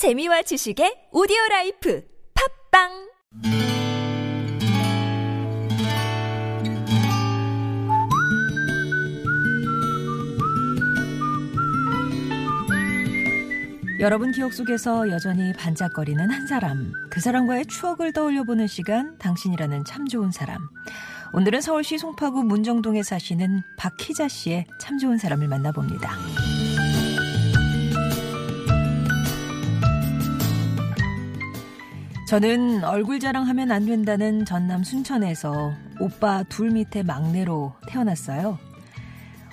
재미와 지식의 오디오 life 팟빵 여러분 기억 속에서 여전히 반짝거리는 한 사람, 그 사람과의 추억을 떠올려 보는 시간, 당신이라는 참 좋은 사람. 오늘은 서울시 송파구 문정동에 사시는 박희자 씨의 참 좋은 사람을 만나봅니다. 저는 얼굴 자랑하면 안 된다는 전남 순천에서 오빠 둘 밑에 막내로 태어났어요.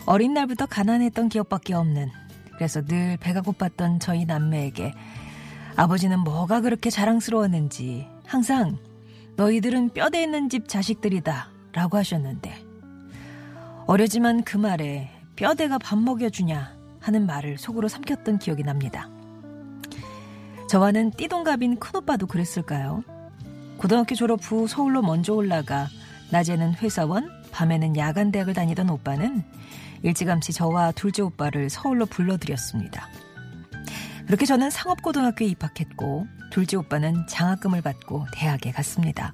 어린 날부터 가난했던 기억밖에 없는 그래서 늘 배가 고팠던 저희 남매에게 아버지는 뭐가 그렇게 자랑스러웠는지 항상 너희들은 뼈대 있는 집 자식들이다 라고 하셨는데 어려지만 그 말에 뼈대가 밥 먹여주냐 하는 말을 속으로 삼켰던 기억이 납니다. 저와는 띠동갑인 큰오빠도 그랬을까요? 고등학교 졸업 후 서울로 먼저 올라가 낮에는 회사원, 밤에는 야간 대학을 다니던 오빠는 일찌감치 저와 둘째 오빠를 서울로 불러들였습니다. 그렇게 저는 상업고등학교에 입학했고 둘째 오빠는 장학금을 받고 대학에 갔습니다.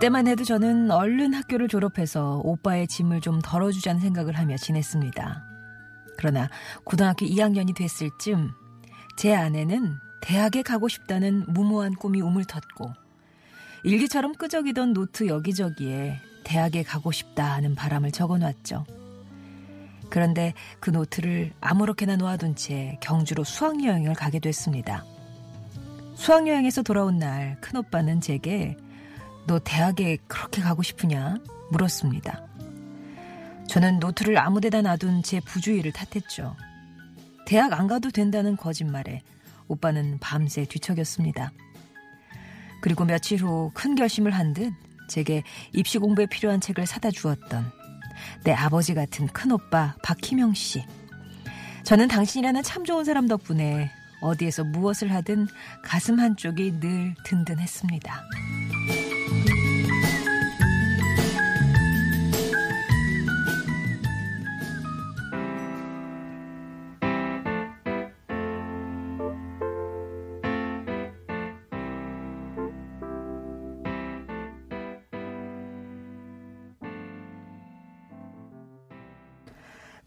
그때만 해도 저는 얼른 학교를 졸업해서 오빠의 짐을 좀 덜어주자는 생각을 하며 지냈습니다. 그러나 고등학교 2학년이 됐을 쯤 제 안에는 대학에 가고 싶다는 무모한 꿈이 움텄고 일기처럼 끄적이던 노트 여기저기에 대학에 가고 싶다 하는 바람을 적어놨죠. 그런데 그 노트를 아무렇게나 놓아둔 채 경주로 수학여행을 가게 됐습니다. 수학여행에서 돌아온 날 큰오빠는 제게 너 대학에 그렇게 가고 싶으냐? 물었습니다. 저는 노트를 아무데나 놔둔 제 부주의를 탓했죠. 대학 안 가도 된다는 거짓말에 오빠는 밤새 뒤척였습니다. 그리고 며칠 후 큰 결심을 한 듯 제게 입시 공부에 필요한 책을 사다 주었던 내 아버지 같은 큰오빠 박희명 씨. 저는 당신이라는 참 좋은 사람 덕분에 어디에서 무엇을 하든 가슴 한쪽이 늘 든든했습니다.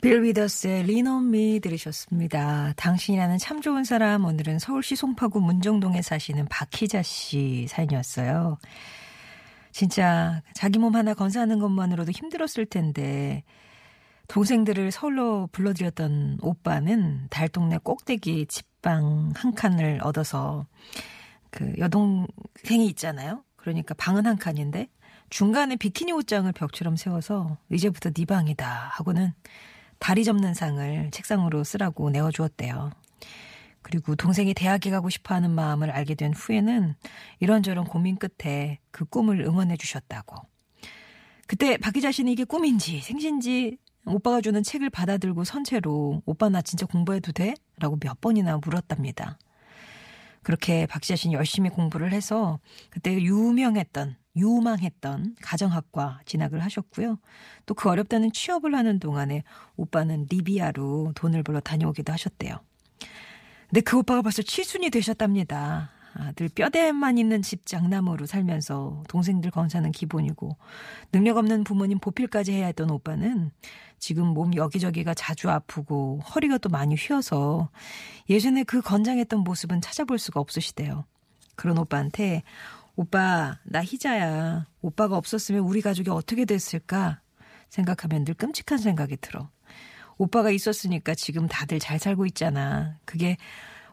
빌 위더스의 리노미 들으셨습니다. 당신이라는 참 좋은 사람 오늘은 서울시 송파구 문정동에 사시는 박희자 씨 사연이었어요. 진짜 자기 몸 하나 건사하는 것만으로도 힘들었을 텐데 동생들을 서울로 불러들였던 오빠는 달동네 꼭대기 집방 한 칸을 얻어서 그 여동생이 있잖아요. 그러니까 방은 한 칸인데 중간에 비키니 옷장을 벽처럼 세워서 이제부터 네 방이다 하고는 다리 접는 상을 책상으로 쓰라고 내어주었대요. 그리고 동생이 대학에 가고 싶어 하는 마음을 알게 된 후에는 이런저런 고민 끝에 그 꿈을 응원해 주셨다고. 그때 박 기자 씨는 이게 꿈인지 생신지 오빠가 주는 책을 받아들고 선체로 오빠 나 진짜 공부해도 돼? 라고 몇 번이나 물었답니다. 그렇게 박 기자 씨는 열심히 공부를 해서 그때 유명했던 유망했던 가정학과 진학을 하셨고요. 또 그 어렵다는 취업을 하는 동안에 오빠는 리비아로 돈을 벌러 다녀오기도 하셨대요. 근데 그 오빠가 벌써 칠순이 되셨답니다. 아들 뼈대만 있는 집 장남으로 살면서 동생들 건사는 기본이고 능력 없는 부모님 보필까지 해야 했던 오빠는 지금 몸 여기저기가 자주 아프고 허리가 또 많이 휘어서 예전에 그 건장했던 모습은 찾아볼 수가 없으시대요. 그런 오빠한테 오빠, 나 희자야. 오빠가 없었으면 우리 가족이 어떻게 됐을까? 생각하면 늘 끔찍한 생각이 들어. 오빠가 있었으니까 지금 다들 잘 살고 있잖아. 그게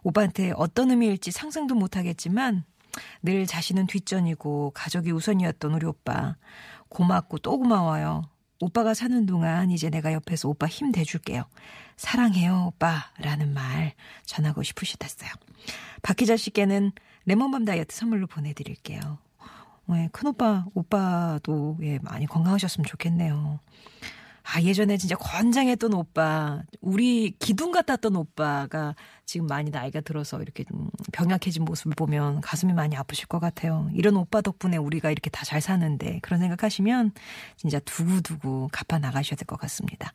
오빠한테 어떤 의미일지 상상도 못 하겠지만 늘 자신은 뒷전이고 가족이 우선이었던 우리 오빠. 고맙고 또 고마워요. 오빠가 사는 동안 이제 내가 옆에서 오빠 힘 대줄게요. 사랑해요, 오빠. 라는 말 전하고 싶으시댔어요. 박 기자 씨께는 레몬밤 다이어트 선물로 보내드릴게요. 네, 큰오빠, 오빠도 예, 많이 건강하셨으면 좋겠네요. 아, 예전에 진짜 건장했던 오빠, 우리 기둥 같았던 오빠가 지금 많이 나이가 들어서 이렇게 좀 병약해진 모습을 보면 가슴이 많이 아프실 것 같아요. 이런 오빠 덕분에 우리가 이렇게 다 잘 사는데 그런 생각하시면 진짜 두고두고 갚아 나가셔야 될 것 같습니다.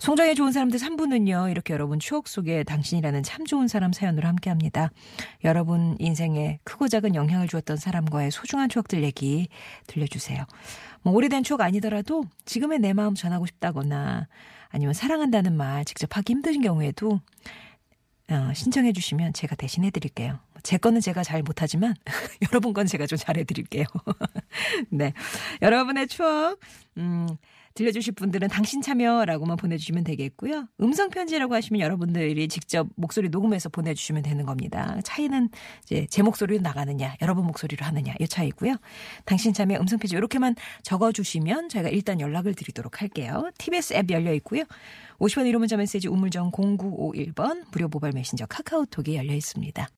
송정의 좋은 사람들 3부는요. 이렇게 여러분 추억 속에 당신이라는 참 좋은 사람 사연으로 함께합니다. 여러분 인생에 크고 작은 영향을 주었던 사람과의 소중한 추억들 얘기 들려주세요. 뭐 오래된 추억 아니더라도 지금의 내 마음 전하고 싶다거나 아니면 사랑한다는 말 직접 하기 힘든 경우에도 어, 신청해 주시면 제가 대신 해드릴게요. 제 거는 제가 잘 못하지만 여러분 건 제가 좀 잘해드릴게요. 네, 여러분의 추억 음, 들려주실 분들은 당신 참여라고만 보내주시면 되겠고요. 음성 편지라고 하시면 여러분들이 직접 목소리 녹음해서 보내주시면 되는 겁니다. 차이는 이제 제 목소리로 나가느냐, 여러분 목소리로 하느냐 이 차이고요. 당신 참여 음성 편지 이렇게만 적어주시면 저희가 일단 연락을 드리도록 할게요. TBS 앱 열려 있고요. 50원 1호 문자 메시지 우물정 0951번 무료 모바일 메신저 카카오톡이 열려 있습니다.